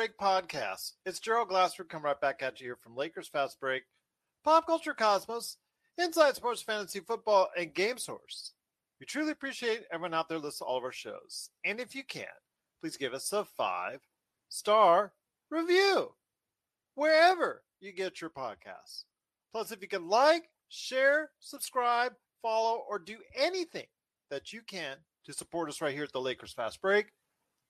Break podcast. It's Gerald Glassford coming right back at you here from Lakers Fast Break, Pop Culture Cosmos, Inside Sports Fantasy Football, and Game Source. We truly appreciate everyone out there listening to all of our shows. And if you can, please give us a five star review wherever you get your podcasts. Plus, if you can like, share, subscribe, follow, or do anything that you can to support us right here at the Lakers Fast Break,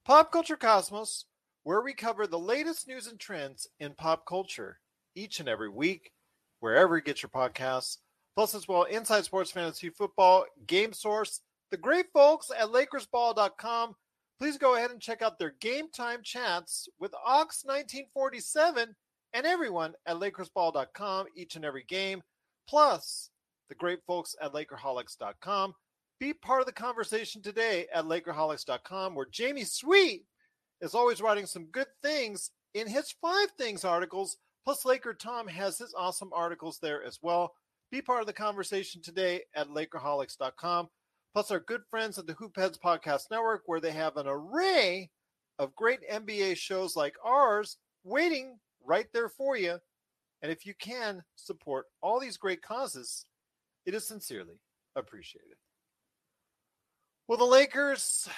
Pop Culture Cosmos, where we cover the latest news and trends in pop culture each and every week, wherever you get your podcasts. Plus, as well, Inside Sports Fantasy Football, Game Source, the great folks at LakersBall.com. Please go ahead and check out their game time chats with Ox1947 and everyone at LakersBall.com each and every game. Plus, the great folks at Lakerholics.com. Be part of the conversation today at Lakerholics.com, where Jamie Sweet is always writing some good things in his Five Things articles. Plus, Laker Tom has his awesome articles there as well. Be part of the conversation today at Lakerholics.com. Plus, our good friends at the Hoopheads Podcast Network, where they have an array of great NBA shows like ours waiting right there for you. And if you can support all these great causes, it is sincerely appreciated. Well, the Lakers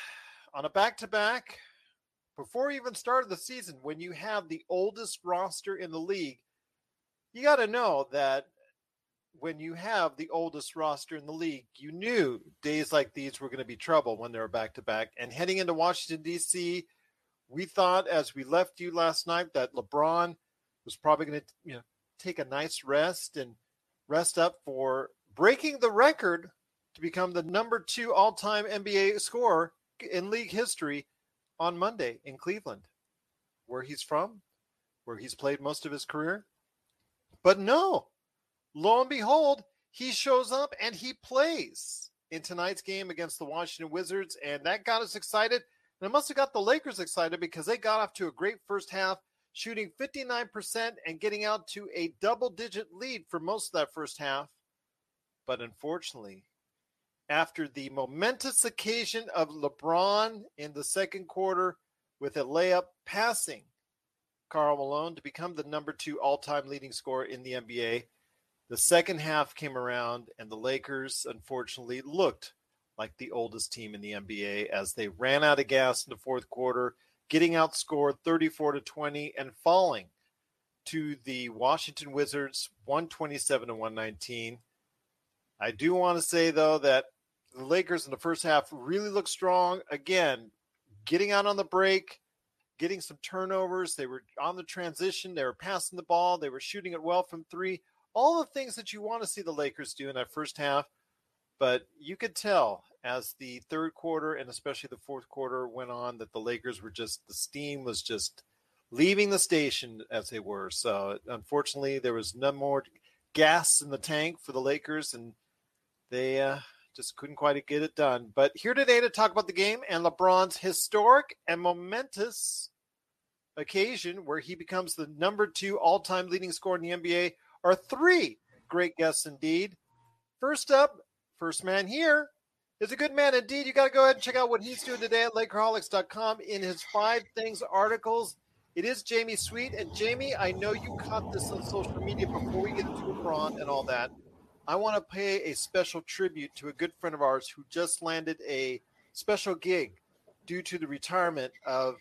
on a back to back, before you even started the season, when you have the oldest roster in the league, you got to know that when you have the oldest roster in the league, you knew days like these were going to be trouble when they were back to back. And heading into Washington, D.C., we thought as we left you last night that LeBron was probably going to you know take a nice rest and rest up for breaking the record to become the number two all-time NBA scorer in league history on Monday in Cleveland, where he's from, where he's played most of his career. But no, lo and behold, he shows up and he plays in tonight's game against the Washington Wizards, and that got us excited. And it must have got the Lakers excited because they got off to a great first half, shooting 59% and getting out to a double digit lead for most of that first half. But unfortunately, after the momentous occasion of LeBron in the second quarter with a layup passing Karl Malone to become the number two all time leading scorer in the NBA. The second half came around, and the Lakers unfortunately looked like the oldest team in the NBA as they ran out of gas in the fourth quarter, getting outscored 34 to 20 and falling to the Washington Wizards 127 to 119. I do want to say though that the Lakers in the first half really looked strong. Again, getting out on the break, getting some turnovers. They were on the transition. They were passing the ball. They were shooting it well from three. All the things that you want to see the Lakers do in that first half. But you could tell as the third quarter and especially the fourth quarter went on that the Lakers were just, the steam was just leaving the station as they were. So unfortunately, there was no more gas in the tank for the Lakers, and they uh, just couldn't quite get it done. But here today to talk about the game and LeBron's historic and momentous occasion where he becomes the number two all time leading scorer in the NBA are three great guests indeed. First up, first man here is a good man indeed. You got to go ahead and check out what he's doing today at Lakerholics.com in his five things articles. It is Jamie Sweet. And Jamie, I know you caught this on social media before we get into LeBron and all that. I want to pay a special tribute to a good friend of ours who just landed a special gig due to the retirement of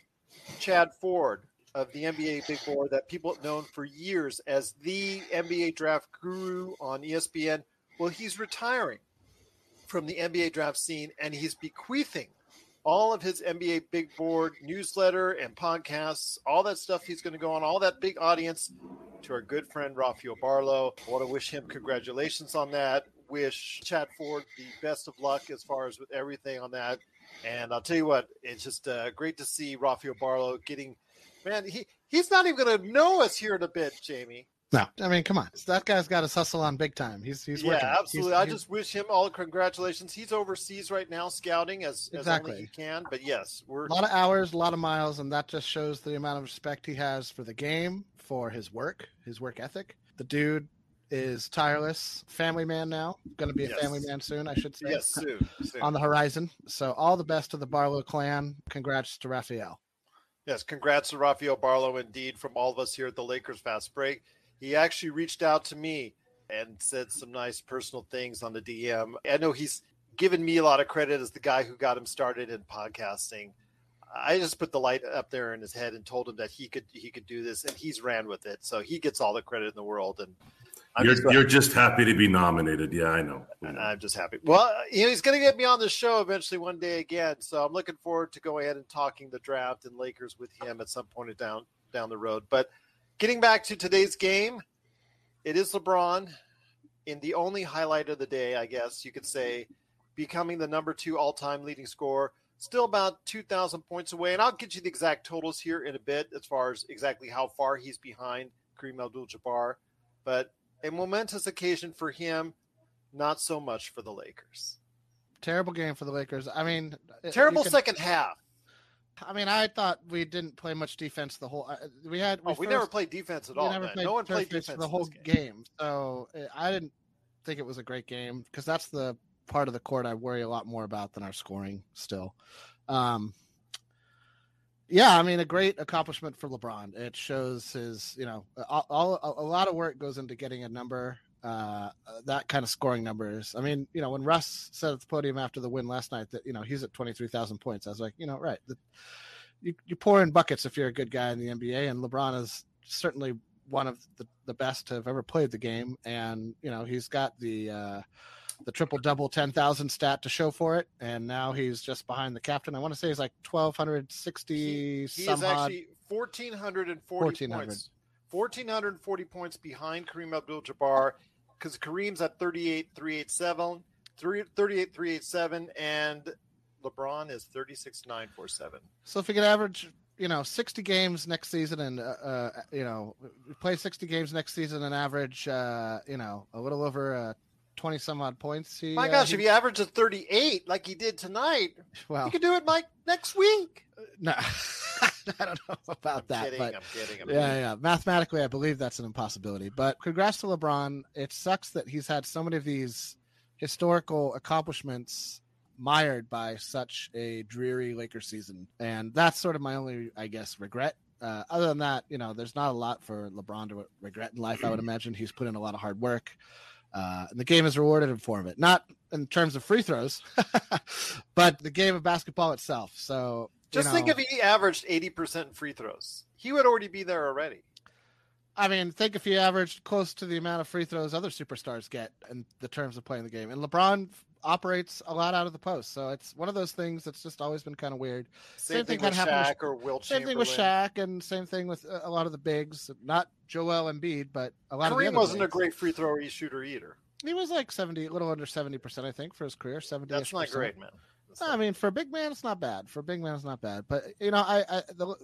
Chad Ford of the NBA Big Board that people have known for years as the NBA draft guru on ESPN. Well, he's retiring from the NBA draft scene and he's bequeathing all of his NBA Big Board newsletter and podcasts, all that stuff he's going to go on, all that big audience to our good friend Rafael Barlow. I want to wish him congratulations on that. Wish Chad Ford the best of luck as far as with everything on that. And I'll tell you what, it's just uh, great to see Rafael Barlow getting. Man, he he's not even going to know us here in a bit, Jamie. No, I mean, come on, that guy's got his hustle on big time. He's he's working. Yeah, absolutely. He's, I he's, just wish him all the congratulations. He's overseas right now scouting as, as Exactly. only he can. But yes, we're a lot of hours, a lot of miles, and that just shows the amount of respect he has for the game, for his work, his work ethic. The dude is tireless. Family man now, going to be a Yes. family man soon, I should say. yes soon, soon. on the horizon. So all the best to the Barlow clan. Congrats to Rafael. Yes, congrats to Rafael Barlow indeed from all of us here at the Lakers Fast Break. He actually reached out to me and said some nice personal things on the DM. I know he's given me a lot of credit as the guy who got him started in podcasting. I just put the light up there in his head and told him that he could he could do this, and he's ran with it. So he gets all the credit in the world, and I'm You're, just, you're just happy to be nominated. Yeah, I know. I'm just happy. Well, you know, he's going to get me on the show eventually one day again. So I'm looking forward to go ahead and talking the draft and Lakers with him at some point down down the road. But getting back to today's game, it is LeBron in the only highlight of the day, I guess you could say, becoming the number two all time leading scorer. Still about 2,000 points away. And I'll get you the exact totals here in a bit as far as exactly how far he's behind Kareem Abdul Jabbar. But a momentous occasion for him, not so much for the Lakers. Terrible game for the Lakers. I mean, Terrible can- second half. I mean, I thought we didn't play much defense the whole. uh, We had. Oh, we first- never played defense at all. never man. played No one played defense the whole game. game. So uh, I didn't think it was a great game because that's the part of the court I worry a lot more about than our scoring. Still, um, yeah, I mean, a great accomplishment for LeBron. It shows his, you know, all, all a lot of work goes into getting a number. Uh, that kind of scoring numbers. I mean, you know, when Russ said at the podium after the win last night that you know he's at twenty three thousand points, I was like, you know, right. The, you, you pour in buckets if you're a good guy in the NBA, and LeBron is certainly one of the, the best to have ever played the game. And you know, he's got the uh, the triple double ten thousand stat to show for it, and now he's just behind the captain. I want to say he's like twelve hundred sixty He some is actually 1,440 1400. points. 1,440 points behind Kareem Abdul Jabbar because Kareem's at 38,387, 38,387, and LeBron is 36,947. So if we could average, you know, sixty games next season, and uh, uh you know, play sixty games next season and average, uh, you know, a little over uh, twenty some odd points. He, My uh, gosh, he- if he averages 38 like he did tonight, well, he could do it, Mike, next week. no, I don't know about I'm that, kidding, but I'm kidding. I'm yeah, kidding. yeah. Mathematically, I believe that's an impossibility. But congrats to LeBron. It sucks that he's had so many of these historical accomplishments mired by such a dreary Lakers season, and that's sort of my only, I guess, regret. Uh, other than that, you know, there's not a lot for LeBron to regret in life. I would imagine he's put in a lot of hard work, uh, and the game has rewarded him for it. Not in terms of free throws, but the game of basketball itself. So Just think if he averaged 80% free throws, he would already be there already. I mean, think if he averaged close to the amount of free throws other superstars get in the terms of playing the game. And LeBron operates a lot out of the post. So it's one of those things that's just always been kind of weird. Same, Same thing, thing with happened Shaq or Will Same thing with Shaq and same thing with a lot of the bigs, not Joel Embiid, but a lot of the Kareem wasn't a great free throw shooter either. He was like 70, a little under 70%, I think, for his career. 70 That's not great, man. That's I mean, for a big man, it's not bad. For a big man, it's not bad. But, you know, I, I the,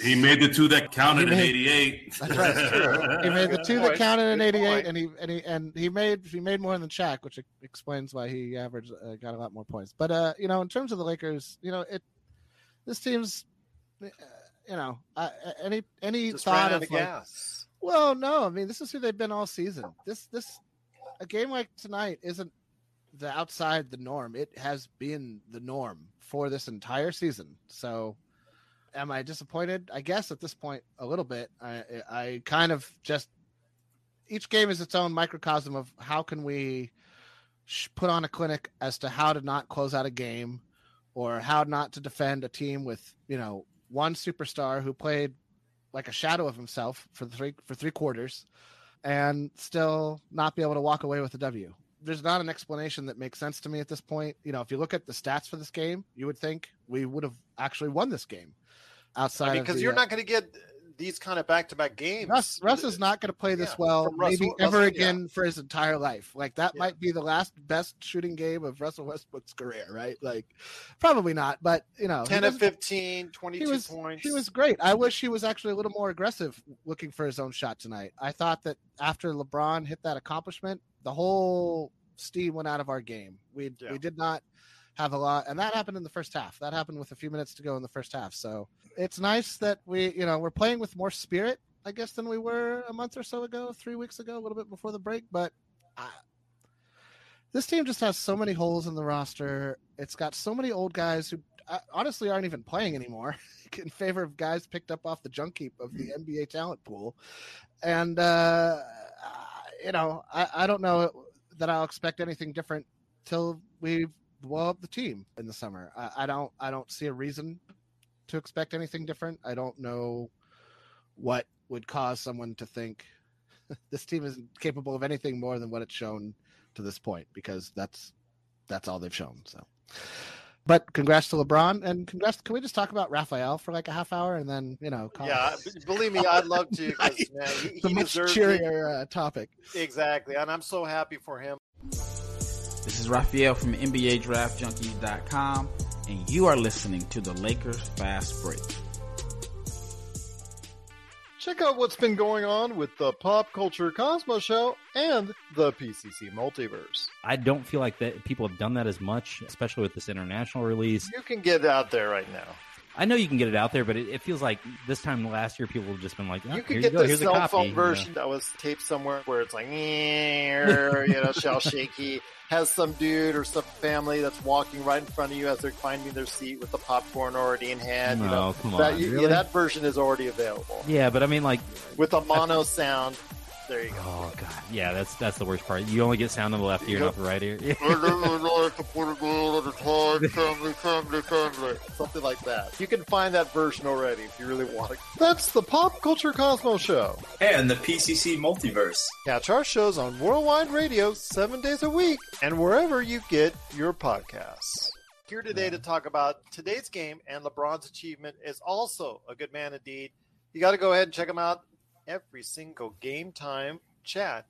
He made the two that counted He in '88. That's right, it's he made the two that counted in '88, and he and he and he made he made more than Shaq, which explains why he averaged uh, got a lot more points. But uh, you know, in terms of the Lakers, you know, it this team's, uh, you know, uh, any any just thought of of like, gas. well, no, I mean, this is who they've been all season. This this a game like tonight isn't the outside the norm. It has been the norm for this entire season. So, am I disappointed? I guess at this point, a little bit. I I kind of just each game is its own microcosm of how can we put on a clinic as to how to not close out a game or how not to defend a team with you know one superstar who played like a shadow of himself for three for three quarters and still not be able to walk away with a W. There's not an explanation that makes sense to me at this point. You know, if you look at the stats for this game, you would think we would have actually won this game. Outside, because I mean, you're uh, not going to get these kind of back-to-back games. Russ, Russ is not going to play this yeah, well, maybe Russell, ever Russell, again yeah. for his entire life. Like that yeah. might be the last best shooting game of Russell Westbrook's career, right? Like, probably not, but you know, 10 of 15, 22 he was, points. He was great. I wish he was actually a little more aggressive looking for his own shot tonight. I thought that after LeBron hit that accomplishment, the whole steam went out of our game. We we did not have a lot, and that happened in the first half. That happened with a few minutes to go in the first half. So it's nice that we, you know, we're playing with more spirit, I guess, than we were a month or so ago, three weeks ago, a little bit before the break. But I, this team just has so many holes in the roster. It's got so many old guys who uh, honestly aren't even playing anymore in favor of guys picked up off the junk heap of the NBA talent pool. And, uh, you know, I, I don't know that I'll expect anything different till we've blow up the team in the summer. I, I don't I don't see a reason to expect anything different. I don't know what would cause someone to think this team isn't capable of anything more than what it's shown to this point because that's that's all they've shown. So but congrats to LeBron and congrats. Can we just talk about Rafael for like a half hour and then you know? Yeah, believe me, I'd love to. Man, he, he much cheerier uh, topic. Exactly, and I'm so happy for him. This is Rafael from NBADraftJunkies.com, and you are listening to the Lakers Fast Break. Check out what's been going on with the Pop Culture Cosmos Show and the PCC Multiverse. I don't feel like that people have done that as much, especially with this international release. You can get out there right now. I know you can get it out there, but it, it feels like this time last year people have just been like, oh, you can get you the cell phone version that was taped somewhere where it's like, you know, shell shaky. Has some dude or some family that's walking right in front of you as they're finding their seat with the popcorn already in hand. No, you know, come that, on, you, really? yeah, that version is already available. Yeah, but I mean, like with a mono sound. There you go. Oh god, yeah, that's that's the worst part. You only get sound on the left ear, yep. not the right ear. Something like that. You can find that version already if you really want it. That's the Pop Culture Cosmos Show and the PCC Multiverse. Catch our shows on Worldwide Radio seven days a week and wherever you get your podcasts. Here today to talk about today's game and LeBron's achievement is also a good man indeed. You got to go ahead and check him out every single game time chat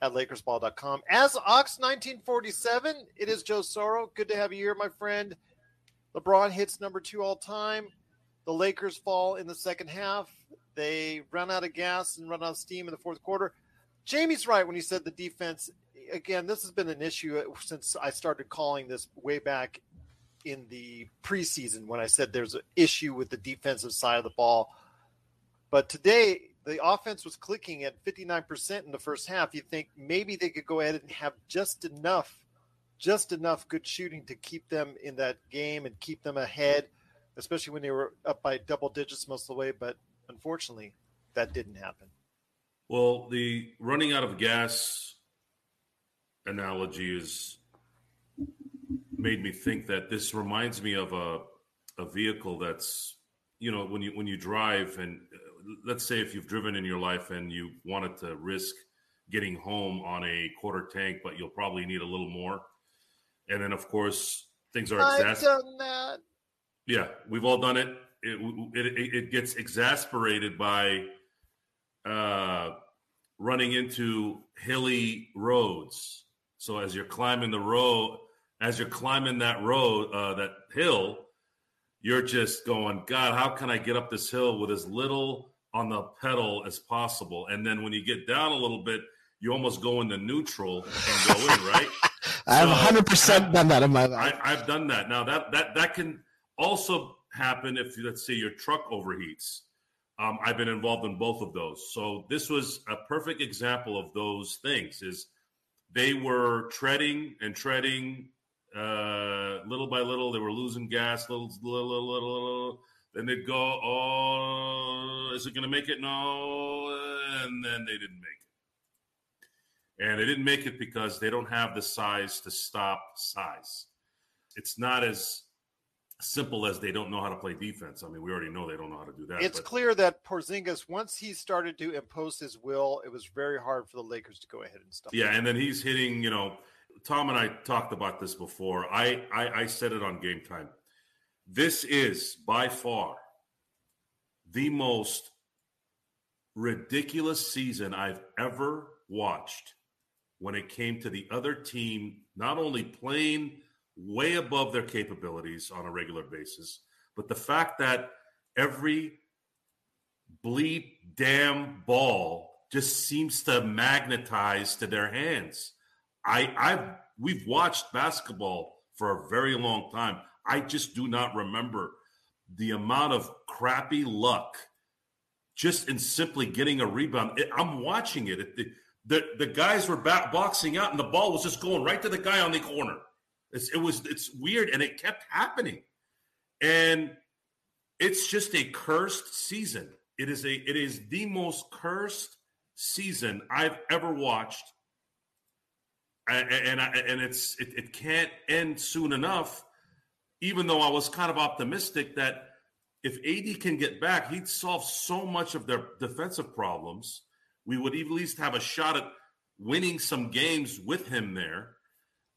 at LakersBall.com. As Ox1947, it is Joe Soro. Good to have you here, my friend. LeBron hits number two all time. The Lakers fall in the second half. They run out of gas and run out of steam in the fourth quarter. Jamie's right when he said the defense. Again, this has been an issue since I started calling this way back in the preseason when I said there's an issue with the defensive side of the ball. But today, the offense was clicking at 59% in the first half. You think maybe they could go ahead and have just enough, just enough good shooting to keep them in that game and keep them ahead, especially when they were up by double digits most of the way. But unfortunately, that didn't happen. Well, the running out of gas analogy is made me think that this reminds me of a a vehicle that's you know when you when you drive and let's say if you've driven in your life and you wanted to risk getting home on a quarter tank, but you'll probably need a little more. And then, of course, things are. I've done that. Yeah, we've all done it. It, it, it gets exasperated by uh, running into hilly roads. So as you're climbing the road, as you're climbing that road, uh, that hill, you're just going, God, how can I get up this hill with as little on the pedal as possible. And then when you get down a little bit, you almost go into neutral and go in, right? I've hundred percent done that in my life. I, have done that. Now that that that can also happen if let's say your truck overheats. Um, I've been involved in both of those. So this was a perfect example of those things. Is they were treading and treading uh, little by little. They were losing gas, little, little, little, little. little. Then they'd go, "Oh, is it going to make it?" No, and then they didn't make it. And they didn't make it because they don't have the size to stop size. It's not as simple as they don't know how to play defense. I mean, we already know they don't know how to do that. It's but- clear that Porzingis, once he started to impose his will, it was very hard for the Lakers to go ahead and stop. Yeah, and then he's hitting. You know, Tom and I talked about this before. I, I I said it on Game Time. This is by far the most ridiculous season I've ever watched when it came to the other team not only playing way above their capabilities on a regular basis, but the fact that every bleep damn ball just seems to magnetize to their hands. I I've we've watched basketball for a very long time. I just do not remember the amount of crappy luck just in simply getting a rebound. It, I'm watching it. It- the, the the guys were back boxing out, and the ball was just going right to the guy on the corner. It's, it was it's weird, and it kept happening, and it's just a cursed season. It is a it is the most cursed season I've ever watched, and and, I, and it's it, it can't end soon enough. Even though I was kind of optimistic that if AD can get back, he'd solve so much of their defensive problems. We would at least have a shot at winning some games with him there.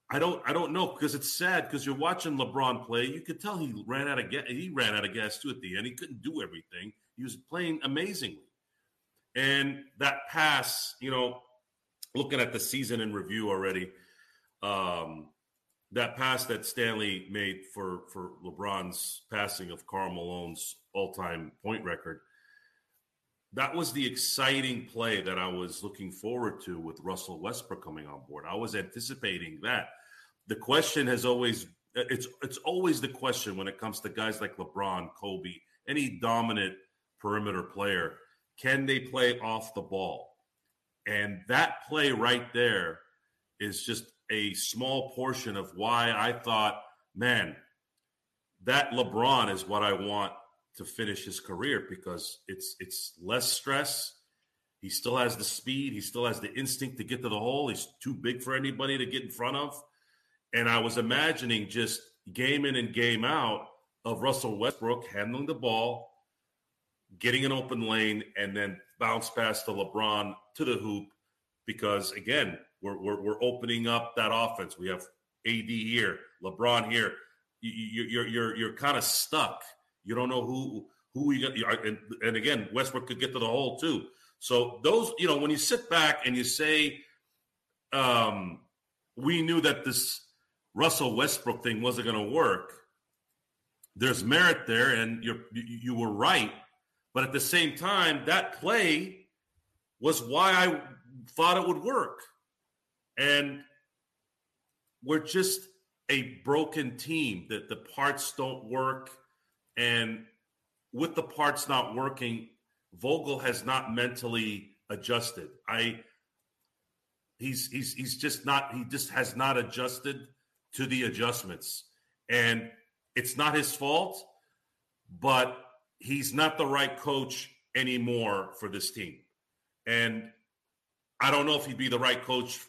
I don't I don't know because it's sad because you're watching LeBron play. You could tell he ran out of gas. He ran out of gas too at the end. He couldn't do everything. He was playing amazingly. And that pass, you know, looking at the season in review already, um, that pass that Stanley made for for LeBron's passing of Karl Malone's all-time point record, that was the exciting play that I was looking forward to with Russell Westbrook coming on board. I was anticipating that. The question has always it's it's always the question when it comes to guys like LeBron, Kobe, any dominant perimeter player, can they play off the ball? And that play right there is just a small portion of why I thought, man, that LeBron is what I want to finish his career because it's it's less stress. He still has the speed. He still has the instinct to get to the hole. He's too big for anybody to get in front of. And I was imagining just game in and game out of Russell Westbrook handling the ball, getting an open lane, and then bounce past the LeBron to the hoop. Because again, we're, we're, we're opening up that offense. We have AD here, LeBron here. You, you, you're you're you're kind of stuck. You don't know who who you got. And, and again, Westbrook could get to the hole too. So those, you know, when you sit back and you say, um, we knew that this Russell Westbrook thing wasn't going to work. There's merit there, and you you were right. But at the same time, that play was why I thought it would work. And we're just a broken team that the parts don't work. And with the parts not working, Vogel has not mentally adjusted. I he's he's he's just not he just has not adjusted to the adjustments. And it's not his fault, but he's not the right coach anymore for this team. And I don't know if he'd be the right coach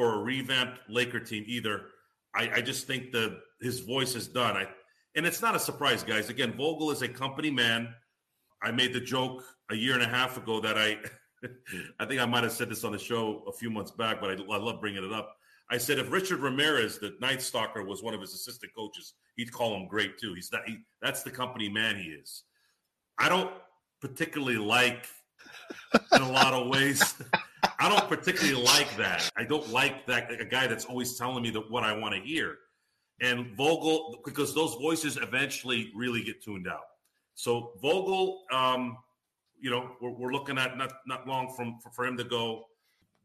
for a revamped Laker team either. I, I just think the his voice is done. I and it's not a surprise, guys. Again, Vogel is a company man. I made the joke a year and a half ago that I I think I might have said this on the show a few months back, but I, I love bringing it up. I said if Richard Ramirez, the Night Stalker, was one of his assistant coaches, he'd call him great too. He's that he that's the company man he is. I don't particularly like in a lot of ways. I don't particularly like that. I don't like that a guy that's always telling me that what I want to hear. And Vogel, because those voices eventually really get tuned out. So Vogel, um, you know, we're, we're looking at not not long from for, for him to go.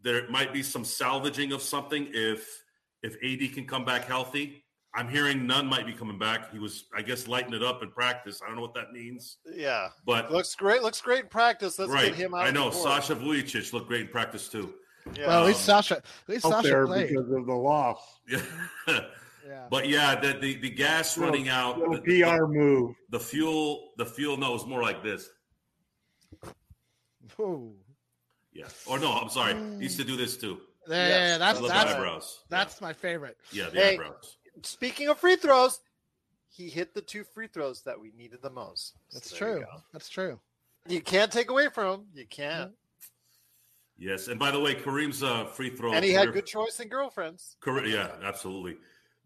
There might be some salvaging of something if if AD can come back healthy. I'm hearing Nunn might be coming back. He was, I guess, lighting it up in practice. I don't know what that means, Yeah. but Looks great. Looks great in practice. Let's right. get him out. I know court. Sasha Vujacic looked great in practice too. Yeah. Well, at least Sasha, at least out Sasha there played. because of the loss. Yeah. yeah. but yeah, the the, the gas Little- running out, the, PR move. the fuel, the fuel. No, it's more like this. Ooh. Yeah. Or no, I'm sorry. He used to do this too. Yeah, Yes, yeah, I that's love the that's eyebrows. that's my favorite. yeah, the Hey. eyebrows. Speaking of free throws, he hit the two free throws that we needed the most. That's So true. That's true. You can't take away from him. You can't. Yes, and by the way, Kareem's uh, free throw. And he had career- good choice in girlfriends. Kareem, yeah, absolutely.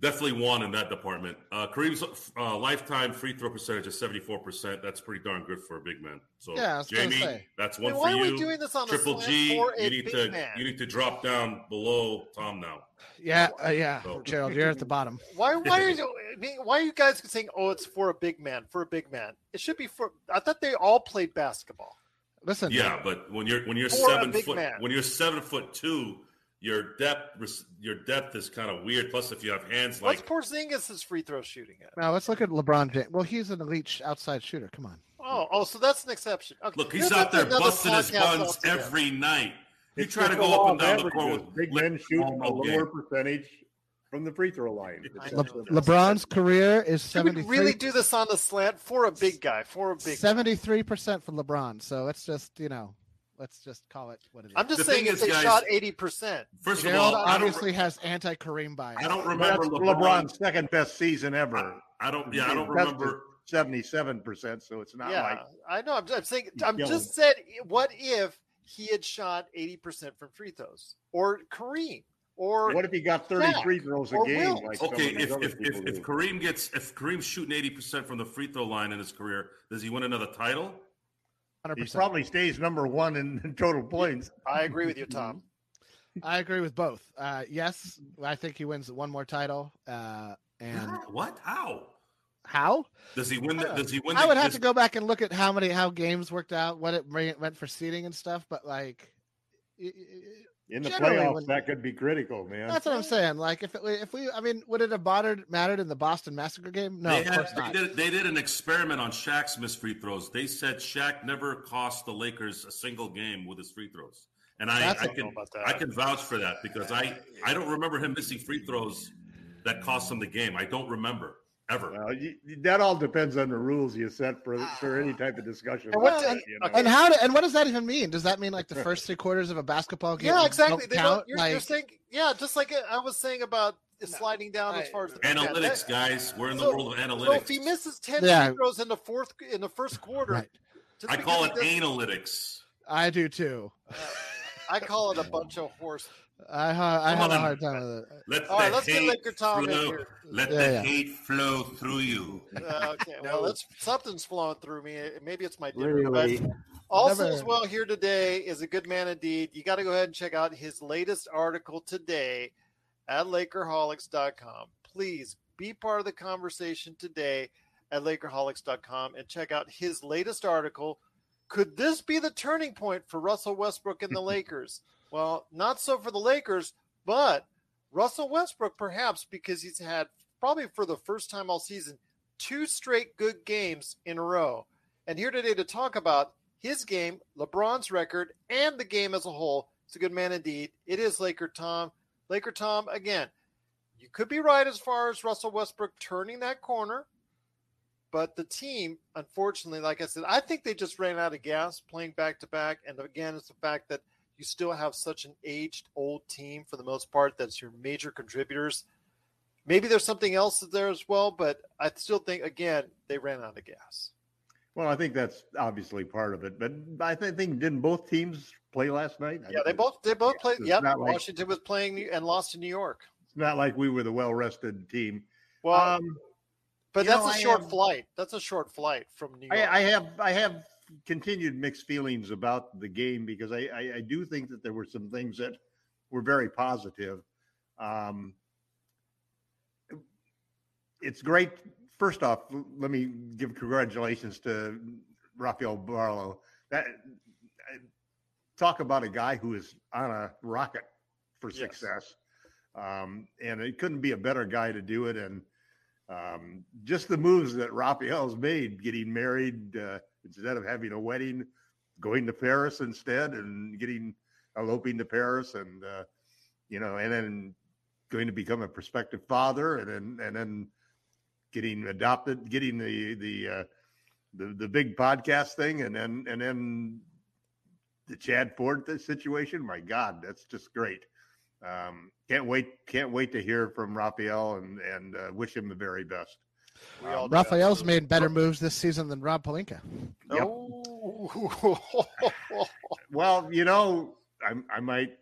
Definitely won in that department. Uh, Kareem's uh, lifetime free throw percentage is 74%. That's pretty darn good for a big man. So, Yeah, I was gonna Jamie, say. that's I one mean, for why are we doing this on Triple slant G, for a you need big to man? you need to drop down below Tom now. Yeah, uh, yeah. So- Gerald, you're at the bottom. Why? Why are you? I mean, Why are you guys saying, "Oh, it's for a big man"? For a big man, it should be for. I thought they all played basketball. Listen, Yeah, but when you're when you're For seven foot man. when you're seven foot two, your depth your depth is kind of weird. Plus, if you have hands like What's like Porzingis' free throw shooting at? Now let's look at LeBron James. Well, he's an elite outside shooter. Come on. Oh, oh, so that's an exception. Okay. look, he's This out there busting his podcast buns every night. You It's try to go up and down the court with big with- men shoot a Okay. lower percentage from the free throw line. It's I that know. simple. LeBron's career is Should we 73, really do this on the slant for a big guy? For a big. 73% for LeBron. So let's just, you know, let's just call it what it is. I'm just The saying thing is, they guys- shot eighty percent. First of Gerald all, I don't, obviously has anti Kareem bias. I don't That's remember LeBron's second best season ever. I don't. Yeah, I don't remember. Seventy-seven percent. So it's not Yeah, like I know. I'm, I'm saying. I'm killing just it. said. What if he had shot eighty percent from free throws, or Kareem, or what if he got thirty Shaq free throws a game? Like Okay, if if if, if? Kareem gets if Kareem's shooting eighty percent from the free throw line in his career, does he win another title? 100%. he probably stays number one in, in total points. I agree with you, Tom. I agree with both. Uh, yes, I think he wins one more title. Uh, and what? How? how? Does he win? The, does he win? I would have does- to go back and look at how many how games worked out, what it re- meant for seeding and stuff. But like, y- y- In the Generally, playoffs, when- that could be critical, man. that's what I'm saying. Like, if it, if we, I mean, would it have bothered mattered in the Boston Massacre game? No, they, of had- course they not. did, they did an experiment on Shaq's missed free throws. They said Shaq never cost the Lakers a single game with his free throws, and I, That's I a- can. I can vouch for that because I I don't remember him missing free throws that cost him the game. I don't remember ever. Well, you, that all depends on the rules you set for for any type of discussion. And what like the- that, you know? And how? Do, and what does that even mean? Does that mean like the first three quarters of a basketball game? Yeah, exactly. don't They count? don't, you're, like, you're saying, yeah, just like I was saying about sliding down as far as the Analytics, That- guys. We're in the So- world of analytics. So analytics. if he misses ten Yeah. free throws in the fourth in the first quarter, right. I call it analytics. I do too. I call it a bunch of horse. I ha- I Come have a hard time with it. Let All the right, let's get hate Laker Tom in here. Let Yeah, the yeah. hate flow through you. Uh, okay, well, it's something's flowing through me. Maybe it's my dinner. Really? But also, Never- as well, here today is a good man indeed. You got to go ahead and check out his latest article today at Lakerholics.com. Please be part of the conversation today at Lakerholics.com and check out his latest article. Could this be the turning point for Russell Westbrook and the Lakers? Well, not so for the Lakers, but Russell Westbrook perhaps because he's had probably for the first time all season two straight good games in a row. And here today to talk about his game, LeBron's record, and the game as a whole. It's a good man indeed. It is Laker Tom. Laker Tom, again, you could be right as far as Russell Westbrook turning that corner. But the team, unfortunately, like I said, I think they just ran out of gas playing back to back. And again, it's the fact that you still have such an aged old team for the most part that's your major contributors. Maybe there's something else there as well, but I still think again they ran out of gas. Well, I think that's obviously part of it, but I thi- think didn't both teams play last night? Yeah, they both they both played. Yep, not like- Washington was playing and lost to New York. It's not like we were the well-rested team. Well, um, but that's know, a short have- flight. That's a short flight from New York. I, I have I have continued mixed feelings about the game because I, I, I do think that there were some things that were very positive. Um, it's great. First off, let me give congratulations to Rafael Barlow. That talk about a guy who is on a rocket for Yes. success, um, and it couldn't be a better guy to do it. And um, just the moves that Rafael's made, getting married uh, instead of having a wedding, going to Paris instead, and getting eloping to Paris, and uh, you know, and then going to become a prospective father, and then and then getting adopted, getting the the uh, the the big podcast thing, and then and then the Chad Ford situation. My God, that's just great. Um, can't wait, can't wait to hear from Rafael and and uh, wish him the very best. We all do, Rafael's made better moves this season than Rob Pelinka. Yep. Oh. Well, you know, I, I might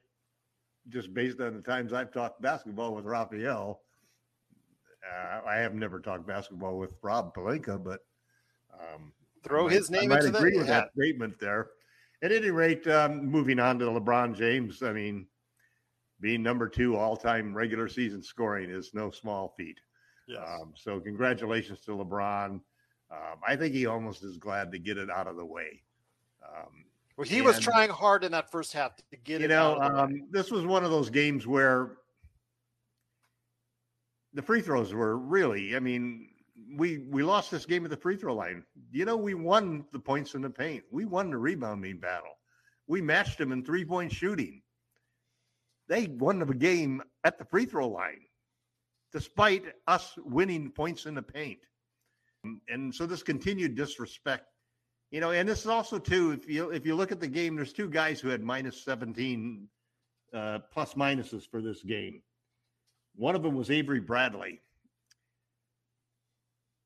just based on the times I've talked basketball with Raphael. Uh, I have never talked basketball with Rob Pelinka, but um, Throw might- his name I might into agree the with hat. that statement there. At any rate, um, moving on to LeBron James. I mean, being number two all-time regular season scoring is no small feat. Yes. Um, so congratulations to LeBron. Um, I think he almost is glad to get it out of the way. Um, well, he was trying hard in that first half to get you it know, out of the way. um, this was one of those games where the free throws were really. I mean, we we lost this game at the free throw line. You know, we won the points in the paint. We won the rebounding battle. We matched them in three point shooting. They won the game at the free throw line, despite us winning points in the paint. And so this continued disrespect you know, and this is also too. If you if you look at the game, there's two guys who had minus 17 uh, plus minuses for this game. One of them was Avery Bradley.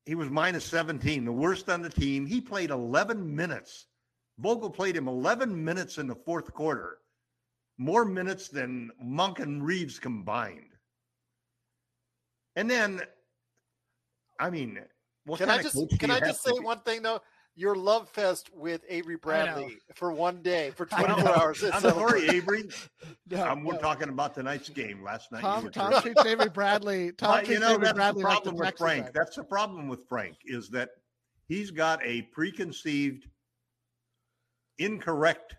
He was minus 17, the worst on the team. He played 11 minutes. Vogel played him 11 minutes in the fourth quarter, more minutes than Monk and Reaves combined. And then, I mean, what Can I just can I just say be? one thing though? Your love fest with Avery Bradley for one day for I 24 hours. I'm It's sorry, over. Avery. No, Um, we're no. talking about tonight's game last night. Tom, were Tom treats Avery Bradley. Tom But, you know, Avery that's Bradley the like the problem with Frank. guy. That's the problem with Frank is that he's got a preconceived, incorrect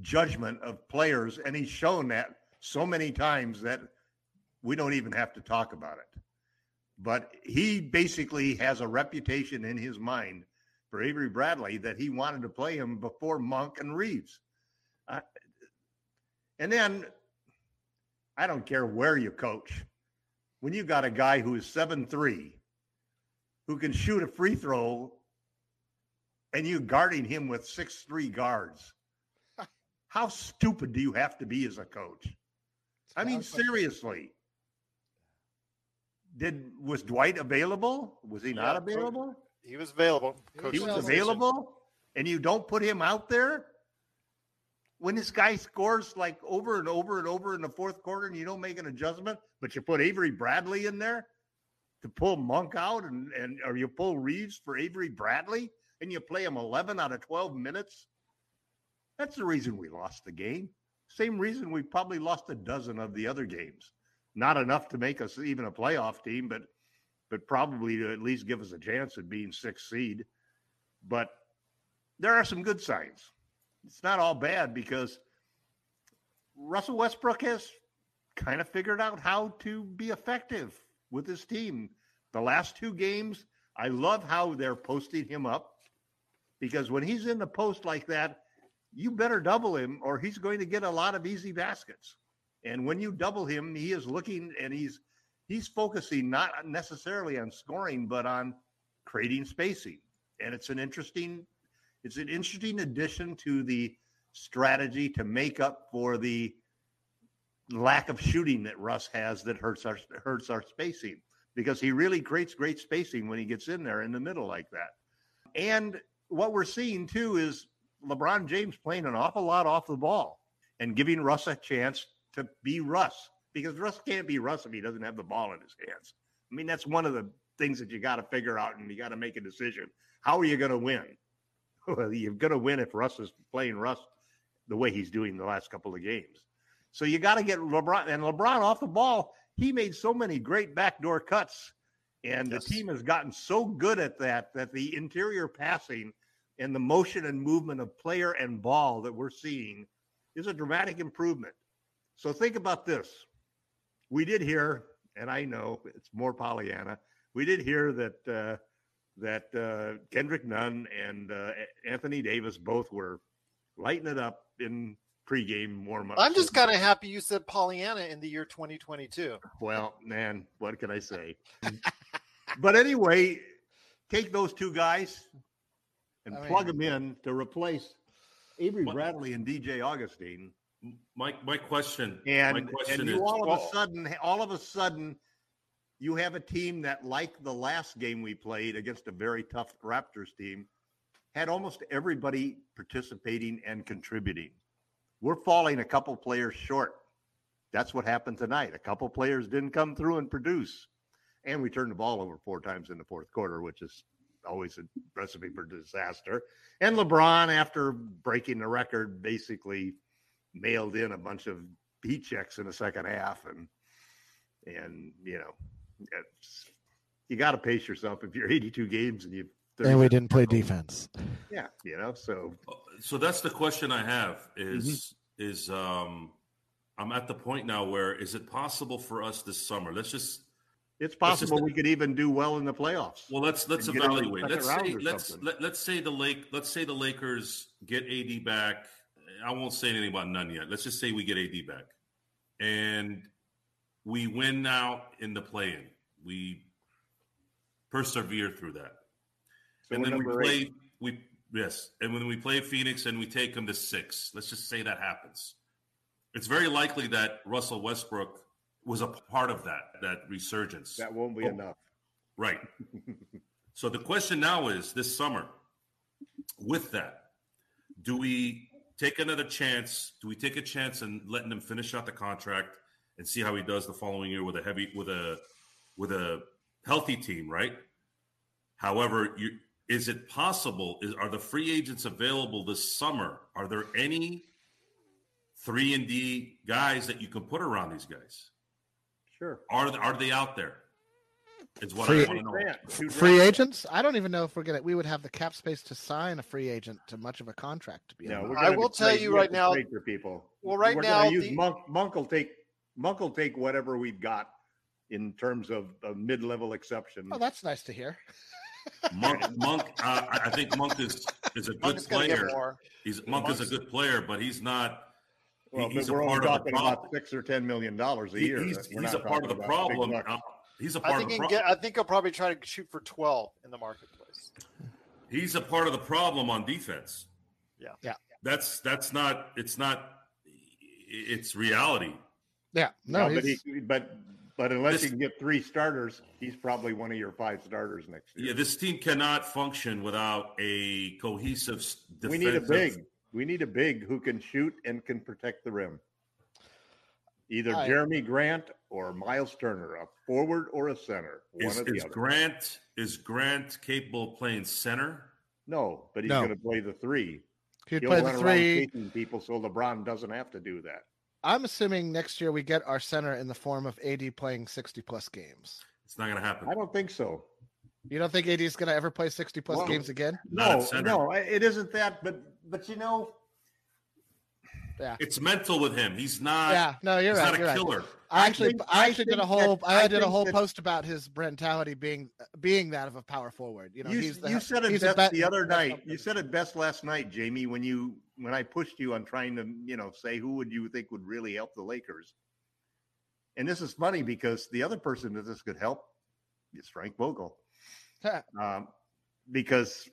judgment of players, and he's shown that so many times that we don't even have to talk about it. But he basically has a reputation in his mind for Avery Bradley that he wanted to play him before Monk and Reaves. Uh, and then I don't care where you coach. When you got a guy who is seven three, who can shoot a free throw, and you guarding him with six three guards, how stupid do you have to be as a coach? I mean, seriously. Did was Dwight available? Was he not Yeah, available? He was available. Coach He was Stetson. available, and you don't put him out there when this guy scores like over and over and over in the fourth quarter, and you don't make an adjustment, but you put Avery Bradley in there to pull Monk out, and and or you pull Reaves for Avery Bradley, and you play him eleven out of twelve minutes. That's the reason we lost the game. Same reason we probably lost a dozen of the other games. Not enough to make us even a playoff team, but but probably to at least give us a chance at being sixth seed. But there are some good signs. It's not all bad because Russell Westbrook has kind of figured out how to be effective with his team. The last two games, I love how they're posting him up because when he's in the post like that, you better double him or he's going to get a lot of easy baskets. And when you double him, he is looking and he's he's focusing not necessarily on scoring, but on creating spacing. And it's an interesting, it's an interesting addition to the strategy to make up for the lack of shooting that Russ has that hurts our hurts our spacing because he really creates great spacing when he gets in there in the middle like that. And what we're seeing too is LeBron James playing an awful lot off the ball and giving Russ a chance to be Russ because Russ can't be Russ if he doesn't have the ball in his hands. I mean, that's one of the things that you got to figure out and you got to make a decision. How are you going to win? Well, you're going to win if Russ is playing Russ the way he's doing the last couple of games. So you got to get LeBron and LeBron off the ball. He made so many great backdoor cuts, and Yes. the team has gotten so good at that that the interior passing and the motion and movement of player and ball that we're seeing is a dramatic improvement. So think about this. We did hear, and I know it's more Pollyanna. We did hear that uh, that uh, Kendrick Nunn and uh, Anthony Davis both were lighting it up in pregame warm up. I'm just kind of happy you said Pollyanna in the year 2022. Well, man, what can I say? but anyway, take those two guys and I plug them in to replace Avery What- Bradley and DJ Augustin. My my question. And, my question and is. you all of a sudden, all of a sudden, you have a team that, like the last game we played against a very tough Raptors team, had almost everybody participating and contributing. We're falling a couple players short. That's what happened tonight. A couple players didn't come through and produce. And we turned the ball over four times in the fourth quarter, which is always a recipe for disaster. And LeBron, after breaking the record, basically mailed in a bunch of heat checks in the second half. And, and you know, it's, you got to pace yourself if you're 82 games and you And we didn't play defense. Yeah, you know, so So that's the question I have is is um I'm at the point now where is it possible for us this summer? Let's just it's Let's just- possible we could even do well in the playoffs. well let's let's And get into the evaluate. Let's say let's let, let's say the Lake let's say the Lakers get AD back. I won't say anything about none yet. Let's just say we get AD back. And we win now in the play-in. We persevere through that. So and then we play eight. we yes and when we play phoenix and we take them to six let's just say that happens it's very likely that russell westbrook was a part of that that resurgence That won't be Oh. enough. right so the question now is this summer with that do we take another chance do we take a chance and letting him finish out the contract and see how he does the following year with a heavy with a with a healthy team right However, you, is it possible? Is, are the free agents available this summer? Are there any three and D guys that you can put around these guys? Sure. Are are they out there? Is what Free- I want to know. Grant, Free agents? I don't even know if we're gonna. We would have the cap space to sign a free agent to much of a contract to be. No, honest. I will be tell trade- you we have right now- trade for people. Well, right we're now, gonna use the- Monk. Monk will take Monk will take whatever we've got in terms of a mid-level exception. Oh, that's nice to hear. Monk, Monk. Uh, I I think Monk is is a good Monk's player. He's Monk is a good player, but he's not. well, he's but we're only part of talking about six or ten million dollars a He- year. he's he's a part of the talking about big problem. Bucks. He's a I part think of the problem. get. I think he'll probably try to shoot for 12 in the marketplace. he's a part of the problem on defense. Yeah. Yeah. That's that's not it's not it's reality. Yeah, no, No, but, he, but but unless This- you can get three starters, he's probably one of your five starters next year. Yeah, this team cannot function without a cohesive s- we need a big. We need a big who can shoot and can protect the rim. Either I- Jerami Grant or Miles Turner, a forward or a center, one Is, or the is other. Grant is Grant capable of playing center? no, but he's No. going to play the three. he'd He'll play run the three. people, so LeBron doesn't have to do that. I'm assuming next year we get our center in the form of AD playing 60 plus games. It's not going to happen. I don't think so. You don't think AD is going to ever play 60 plus Well, games again? No, no, it isn't that. But but you know, It's mental with him. He's not. yeah, no, you're he's right. not a You're right. killer. I I actually, think- I I actually did a whole, that- I, I did a whole that- post about his mentality being, being that of a power forward. You know, you, he's the, you said it he's best bet- the other night. You said it best last night, Jamie, when you when I pushed you on trying to you know say who would you think would really help the Lakers. And this is funny because the other person that this could help is Frank Vogel, um, because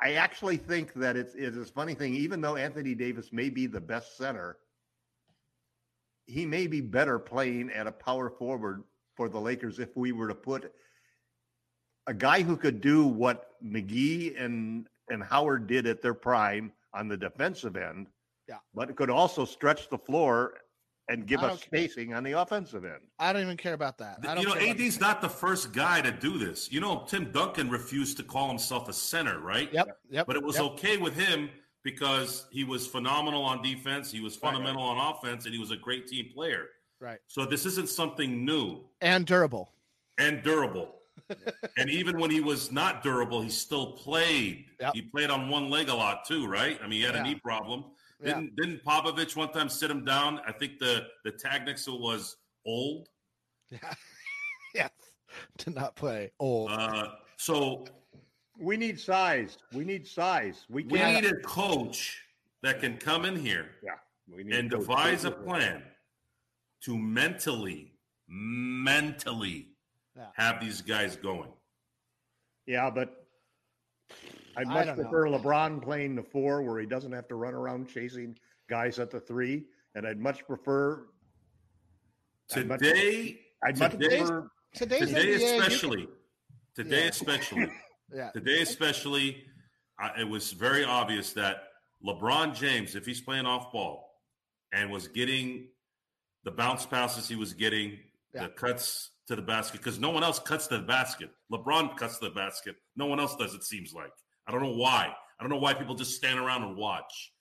I actually think that it's it's a funny thing. Even though Anthony Davis may be the best center, he may be better playing at a power forward for the Lakers if we were to put a guy who could do what McGee and and Howard did at their prime on the defensive end, Yeah. but could also stretch the floor and give us don't care. spacing on the offensive end. I don't even care about that. I don't You know, care about- AD's not the first guy to do this. You know, Tim Duncan refused to call himself a center, right? Yep, yep. But it was yep. okay with him because he was phenomenal on defense, he was Right, right. fundamental on offense, and he was a great team player. Right. So this isn't something new and durable. and durable. and even when he was not durable, he still played. Yep. He played on one leg a lot too, right? I mean, he had Yeah. a knee problem. Yeah. Didn't didn't Popovich one time sit him down? I think the the tag next to it was old. Yeah. yes. To not play old. Uh, so We need size. We need size. We We need a coach that can come in here we need and coach. devise a plan to mentally, mentally Yeah. have these guys going. Yeah, but I'd I much don't know. prefer LeBron playing the four where he doesn't have to run around chasing guys at the three. And I'd much prefer. I'd much- Today, I'd much today, prefer. Today's today NBA, you can- especially, today Yeah. especially, yeah, today especially, uh, it was very obvious that LeBron James, if he's playing off ball and was getting the bounce passes he was getting, Yeah. the cuts to the basket, because no one else cuts to the basket. LeBron cuts to the basket. No one else does, it seems like. I don't know why. I don't know why people just stand around and watch.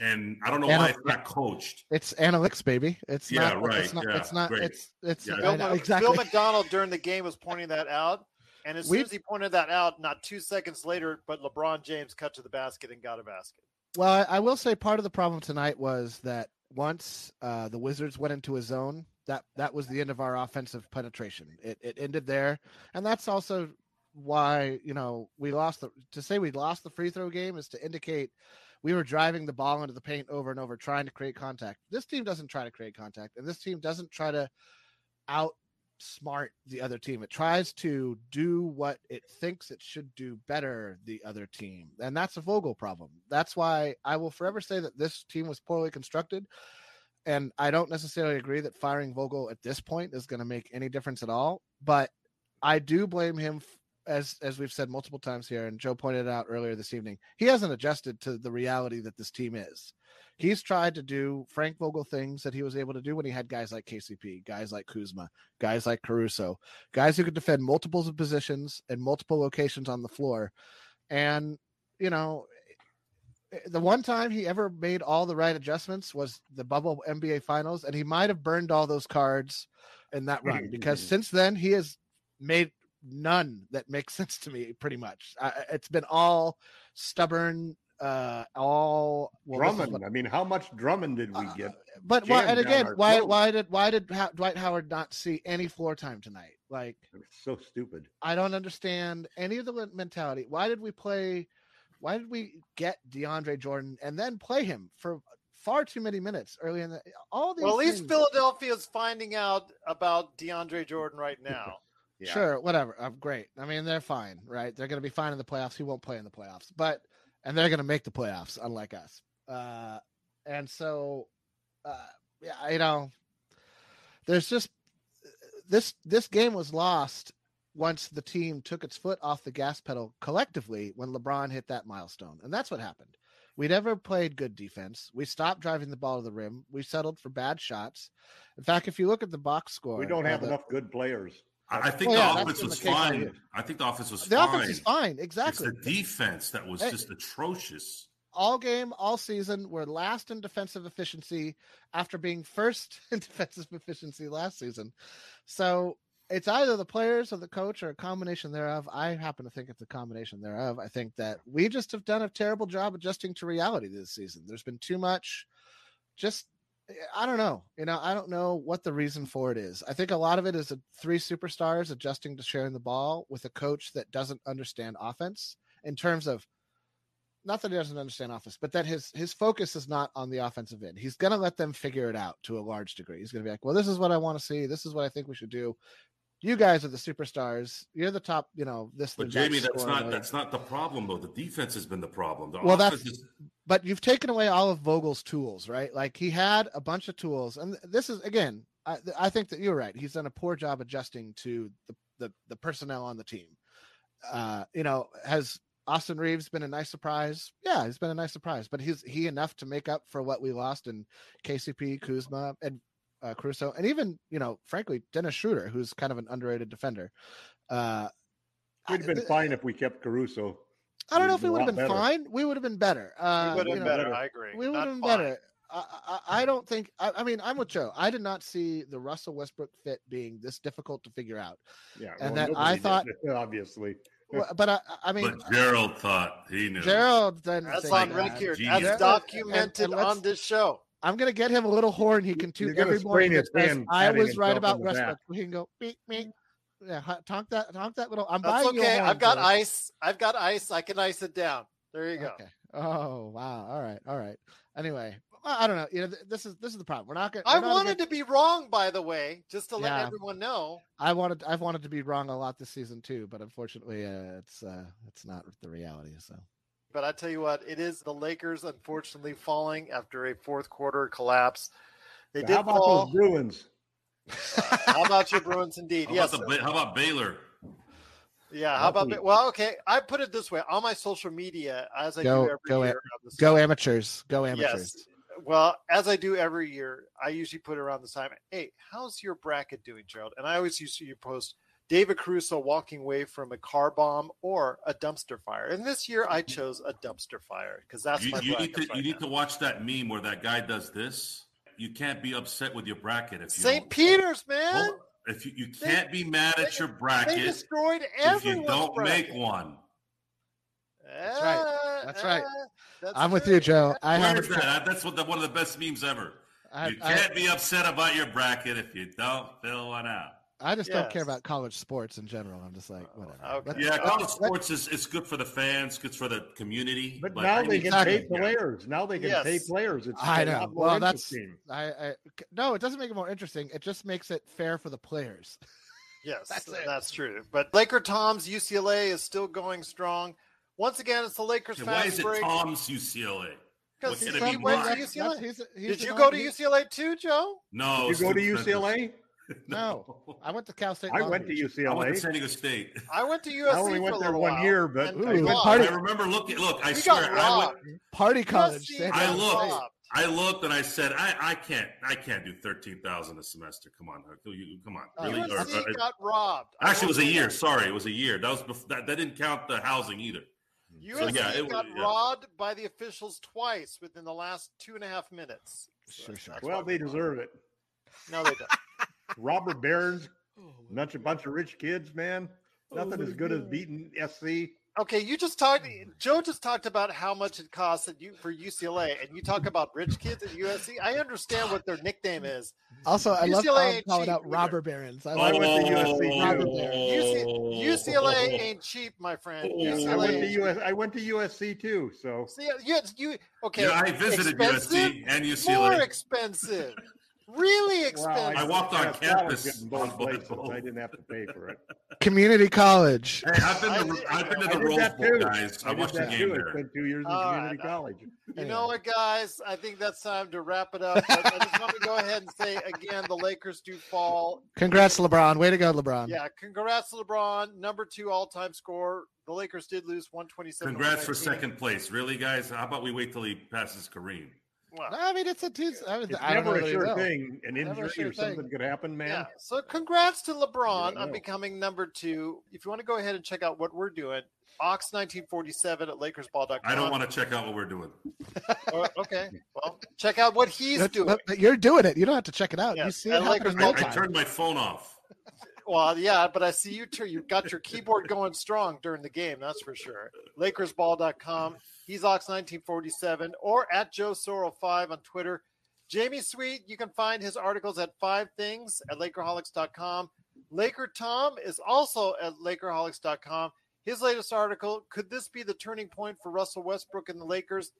And I don't know And why it's not coached. it's analytics, baby. It's Yeah, not. right, It's not. yeah, it's not. great. It's. It's Yeah. Bill, know, exactly. Bill Macdonald during the game was pointing that out. And as We- soon as he pointed that out, not two seconds later, but LeBron James cut to the basket and got a basket. Well, I, I will say part of the problem tonight was that once uh, the Wizards went into a zone, that that was the end of our offensive penetration. It it ended there, and that's also why you know we lost the. To say we lost the free throw game is to indicate we were driving the ball into the paint over and over, trying to create contact. This team doesn't try to create contact, and this team doesn't try to outsmart the other team. It tries to do what it thinks it should do better the other team. And that's a Vogel problem. That's why I will forever say that this team was poorly constructed. And I don't necessarily agree that firing Vogel at this point is going to make any difference at all. But I do blame him as as we've said multiple times here, and Joe pointed out earlier this evening, he hasn't adjusted to the reality that this team is. He's tried to do Frank Vogel things that he was able to do when he had guys like KCP, guys like Kuzma, guys like Caruso, guys who could defend multiples of positions and multiple locations on the floor. And, you know, the one time he ever made all the right adjustments was the bubble NBA finals, and he might have burned all those cards in that run because since then he has made none that makes sense to me pretty much. I, it's been all stubborn, uh, all well, Drummond. what- I mean, how much Drummond did we Uh, get? but why, and again, why throat. why did why did ha- Dwight Howard not see any floor time tonight? Like It's so stupid. I don't understand any of the mentality. Why did we play? Why did we get DeAndre Jordan and then play him for far too many minutes early in the all these? Well, at least things- Philadelphia is finding out about DeAndre Jordan right now. Yeah. Sure, whatever. I'm great. I mean, they're fine, right? They're going to be fine in the playoffs. He won't play in the playoffs, but and they're going to make the playoffs, unlike us. Uh, and so, uh, yeah, you know, there's just this this game was lost once the team took its foot off the gas pedal collectively when LeBron hit that milestone, and that's what happened. We never played good defense. We stopped driving the ball to the rim. We settled for bad shots. In fact, if you look at the box score, We don't uh, have the- enough good players. I think Well, the that's offense was the fine. I think the offense was The fine. offense is fine, Exactly. It's the defense that was just atrocious. all game, all season, we're last in defensive efficiency after being first in defensive efficiency last season. So it's either the players or the coach or a combination thereof. I happen to think it's a combination thereof. I think that we just have done a terrible job adjusting to reality this season. There's been too much just I don't know. You know, I don't know what the reason for it is. I think a lot of it is a three superstars adjusting to sharing the ball with a coach that doesn't understand offense in terms of not that he doesn't understand offense, but that his his focus is not on the offensive end. He's going to let them figure it out to a large degree. He's going to be like, "Well, this is what I want to see. This is what I think we should do. You guys are the superstars. You're the top. You know this." But Jamie, that's not the that's not the problem though. The defense has been the problem. The Well, that's- is- but you've taken away all of Vogel's tools, right? Like he had a bunch of tools, and this is again, I, I think that you're right. He's done a poor job adjusting to the the, the personnel on the team. Uh, you know, has Austin Reaves been a nice surprise? Yeah, he's been a nice surprise, but he's he enough to make up for what we lost in KCP, Kuzma, and uh, Caruso, and even you know, frankly, Dennis Schroeder, who's kind of an underrated defender. Uh, We'd have been I- fine if we kept Caruso. I don't know if we would have been better. fine. We would have been better. Uh, we would have been better. better. I agree. we would have been fine. better. I, I, I don't think. I, I mean, I'm with Joe. I did not see the Russell Westbrook fit being this difficult to figure out. Yeah, And well, that I nobody did, thought- obviously. Well, But I, I mean, but Gerald thought he knew. Gerald didn't. That's on that. record. Genius. That's documented and let's- on this show. I'm gonna get him a little horn he can You're toot every morning. his hand I was right about on the Westbrook. back. We can go beep beep. Yeah, hot- talk that, talk that little. I'm That's buying you a okay. horn, I've got Joe. ice. I've got ice. I can ice it down. There you go. Okay. Oh wow. All right. All right. Anyway, I don't know. You know, th- this is this is the problem. We're not gonna. I wanted to be wrong, by the way, just to let Yeah. everyone know. I wanted. I've wanted to be wrong a lot this season too, but unfortunately, uh, it's uh, it's not the reality. So But I tell you what, it is the Lakers unfortunately falling after a fourth quarter collapse. They did How about fall. those Bruins? Uh, how about your Bruins, indeed? How, yes. about the, how about Baylor? Yeah. How about? Nothing. Well, okay. I put it this way: on my social media, as I Go- do every go year. a- go time- amateurs. Go amateurs. Yes. Well, as I do every year, I usually put around this time. Hey, how's your bracket doing, Gerald? And I always used to you post David Caruso walking away from a car bomb or a dumpster fire. And this year, I chose a dumpster fire because that's You, my you need to right you need now. to watch that meme where that guy does this. You can't be upset with your bracket if you St. don't- Peter's, man. Well, if you, you can't be mad at your bracket, they bracket destroyed if you don't bracket. make one. That's right. That's right. ah, that's I'm with you, Joe. I have. That? That's what the, one of the best memes ever. I, you can't be upset about your bracket if you don't fill one out. I just don't care about college sports in general. I'm just like whatever. Oh, okay. But- Yeah, but- college but- sports is it's good for the fans, good for the community. But but now I they mean, can pay Exactly. players. Now they can Yes. pay players. It's I a know. lot more Well, that's interesting. I, I no, it doesn't make it more interesting. It just makes it fair for the players. Yes, That's that's, true. But Laker Tom's UCLA is still going strong. Once again, it's the Lakers and why is it break. Tom's UCLA? Because What, he can it be went to UCLA. That's- he's- he's Did you go to UCLA too, Joe? No, Did you go to Stu Smith. UCLA? No, I went to Cal State. I Long went to UCLA. I went to UCLA. San Diego State. I went to USC I only went a there one while, year, but Ooh, I party. I remember looking. Look, I We swear, I went. Party college. USC San got I looked. Robbed. I looked and I said, I, I can't, I can't do thirteen thousand a semester. Come on, you- come on, Oh, really? USC or- uh, got robbed. Actually, it was a year. that. Sorry, it was a year. That was before, that, that didn't count the housing either. So, USC yeah, it was- got yeah. robbed by the officials twice within the last two and a half minutes. Sure, sure. Well, they deserve it. No, they don't. Robert Barons, bunch of bunch of rich kids, man. Nothing as good as beating SC. Okay, you just talked. Joe just talked about how much it costs at you for UCLA, and you talk about rich kids at USC. I understand what their nickname is. Also, I love UCLA calling, ain't calling cheap out either. robber barons. I I went to it. USC. Robert too. UC, UCLA ain't cheap, my friend. Oh. I went to ain't cheap. US. I went to USC too. So See, you, you okay? Yeah, I visited expensive, USC and UCLA. More expensive, really Well, expensive. I walked on campus scholarships in both places. I didn't have to pay for it. Community college. Hey, I've been I to, did- I've been to the did Rose Bowl, guys. I, did watched the game too. I spent two years in All community right. college. You know what, guys? I think that's time to wrap it up. But I just want to go ahead and say again, the Lakers do fall. Congrats, LeBron. Way to go, LeBron. Yeah, congrats LeBron, number two all-time scorer. The Lakers did lose 127. Congrats for second place. Really, guys? How about we wait till he passes Kareem? Wow. I mean, it's a two. I, mean, It's I don't never a sure will. thing. An injury sure or something thing. could happen, man. Yeah. So congrats to LeBron on becoming number two. If you want to go ahead and check out what we're doing, Ox 1947 at LakersBall.com. I don't want to check out what we're doing. Oh, okay. Well, check out what he's That's- doing. but- but you're doing it. You don't have to check it out. You see and it happen Lakers in I, real Lakers- I time. turned my phone off. Well, yeah, but I see you too. You've got your keyboard going strong during the game, that's for sure. LakersBall.com. He's Ox1947 or at Joe Soro5 on Twitter. Jamie Sweet, you can find his articles at five things at Lakerholics.com. Laker Tom is also at Lakerholics.com. His latest article, Could This Be the Turning Point for Russell Westbrook and the Lakers?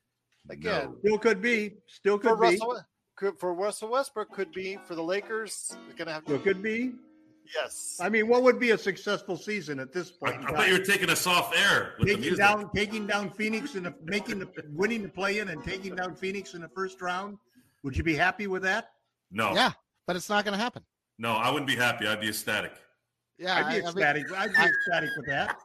Again, No. Still could be. Still for could be. Russell, could, for Russell Westbrook, could be for the Lakers. They're going to have Still to, could be. Yes. I mean, what would be a successful season at this point? in I thought you were taking us off air with the taking music. down, taking down Phoenix and making the winning the play-in and taking down Phoenix in the first round. Would you be happy with that? no, Yeah, but it's not going to happen. no, I wouldn't be happy. I'd be ecstatic. Yeah, I'd be I- I mean, ecstatic. I'd be ecstatic with that.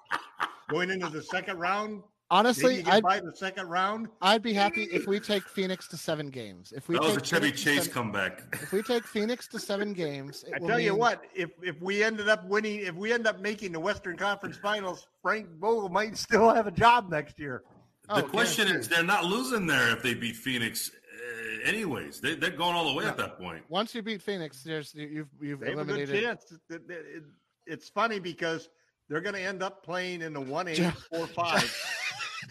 Going into the second round, honestly, maybe you get I'd, by the second round. I'd be happy if we take Phoenix to seven games. If we That was take a Chevy Phoenix to Chase seven- comeback. If we take Phoenix to seven games, it I will tell you what, if if we ended up winning, if we end up making the Western Conference Finals, Frank Vogel might still have a job next year. The Oh, question guaranteed. is, they're not losing there if they beat Phoenix. Uh, anyways, they, they're going all the way at that point. once you beat Phoenix, there's you- you've you've They have a good eliminated. chance. It- it- it- It's funny because they're going to end up playing in the one eight Joe- four five.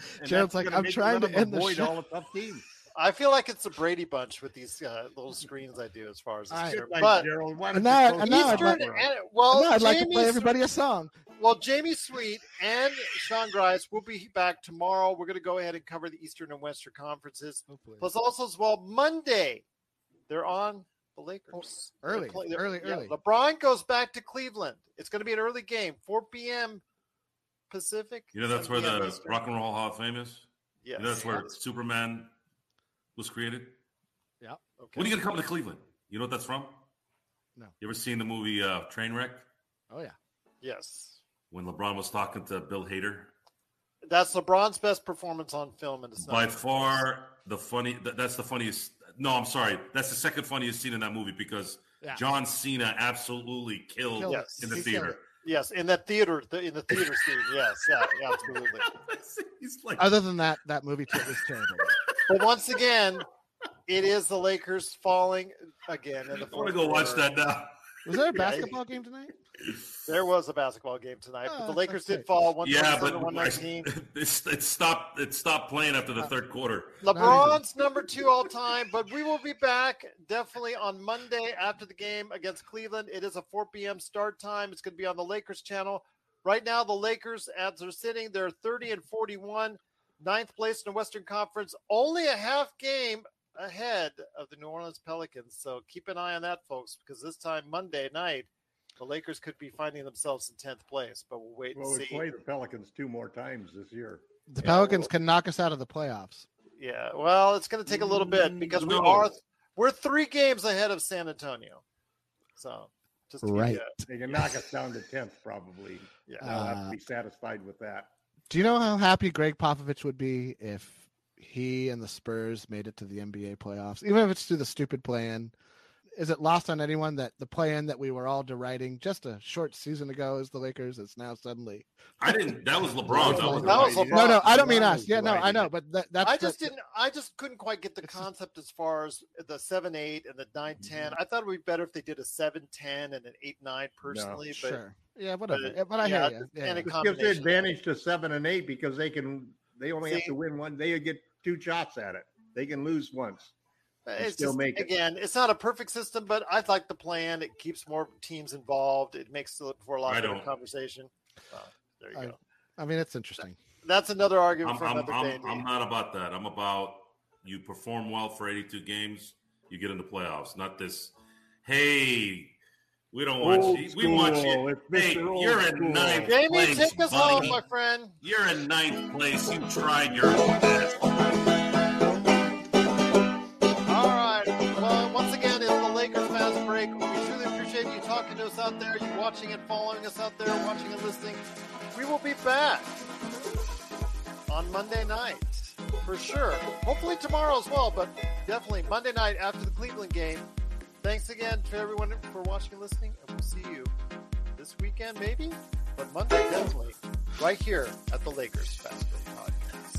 and Gerald's that's like, I'm trying to them end the avoid show. all the tough teams. I feel like it's a Brady Bunch with these uh, little screens I do as far as All right. this Good but Gerald. Why And don't now- you and now this I'd like- and, well, no, I'd like to play Swe- everybody a song. Well, Jamie Sweet and Sean Grice will be back tomorrow. We're going to go ahead and cover the Eastern and Western conferences. Plus, also as well, Monday they're on the Lakers. Oh, early, They're play- they're- early, yeah, early. LeBron goes back to Cleveland. It's going to be an early game, 4 p.m. Pacific. You know, that's where the. Rock and Roll Hall of Fame is. Yeah, You know, that's where Superman was created. Yeah. Okay. When are you to come to Cleveland? You know what that's from? No. You ever seen the movie uh, Trainwreck? Oh yeah. Yes. When LeBron was talking to Bill Hader? That's LeBron's best performance on film, and it's not By far the funny. That, that's the funniest. No, I'm sorry. That's the second funniest scene in that movie because Yeah. John Cena absolutely killed in the He theater. It. Yes, in that theater, the, in the theater scene. Yes, yeah, yeah, absolutely. He's like, Other than that, that movie t- was terrible. But once again, it is the Lakers falling again in the I want fourth to go watch that now. Was there a basketball game tonight? There was a basketball game tonight, but the ah, Lakers did fall One Yeah, but 119. it stopped. It stopped playing after the ah. third quarter. LeBron's number two all time, but we will be back definitely on Monday after the game against Cleveland. It is a 4 p.m. start time. It's going to be on the Lakers channel. Right now, the Lakers, as they're sitting, they're 30 and 41, ninth place in the Western Conference, only a half game ahead of the New Orleans Pelicans. So keep an eye on that, folks, because this time, Monday night, the Lakers could be finding themselves in 10th place, but we'll wait and see. Well, we see. play the Pelicans two more times this year. The Pelicans can knock us out of the playoffs. Yeah, well, it's going to take a little bit because we are we're three games ahead of San Antonio. So just to give Right. you a- They can knock us down to tenth, probably. yeah. I'll have to Uh, be satisfied with that. Do you know how happy Gregg Popovich would be if he and the Spurs made it to the NBA playoffs, even if it's through the stupid plan? Is it lost on anyone that the plan that we were all deriding just a short season ago as the Lakers is now suddenly? I didn't. That was LeBron. That was That was LeBron. No, no, I don't mean us. Yeah, no, I know, but that, that's I just the- didn't. I just couldn't quite get the concept as far as the seven eight and the nine mm-hmm. ten. I thought it would be better if they did a seven ten and an eight nine personally. but sure. Yeah, whatever. but, but I yeah, hear you. and Yeah. it gives the advantage to seven and eight because they can. They only have to win one. They get two shots at it. They can lose once. Uh, it's still just, make it. again, it's not a perfect system, but I like the plan. It keeps more teams involved. It makes for a lot I of conversation. So, there you I- go. I mean, it's interesting. That's another argument I'm, for I'm, another day. I'm, I'm not about that. I'm about you perform well for 82 games, you get in the playoffs. Not this. Hey, we don't want Old you. We want you. It's Hey, you're in school. ninth Jamie, place, take us buddy. home, my friend. You're in ninth place. You tried your best. Us out there, you watching and following us out there, watching and listening. We will be back on Monday night for sure. Hopefully tomorrow as well, but definitely Monday night after the Cleveland game. Thanks again to everyone for watching and listening, and we'll see you this weekend, maybe, but Monday definitely, right here at the Lakers Break Podcast.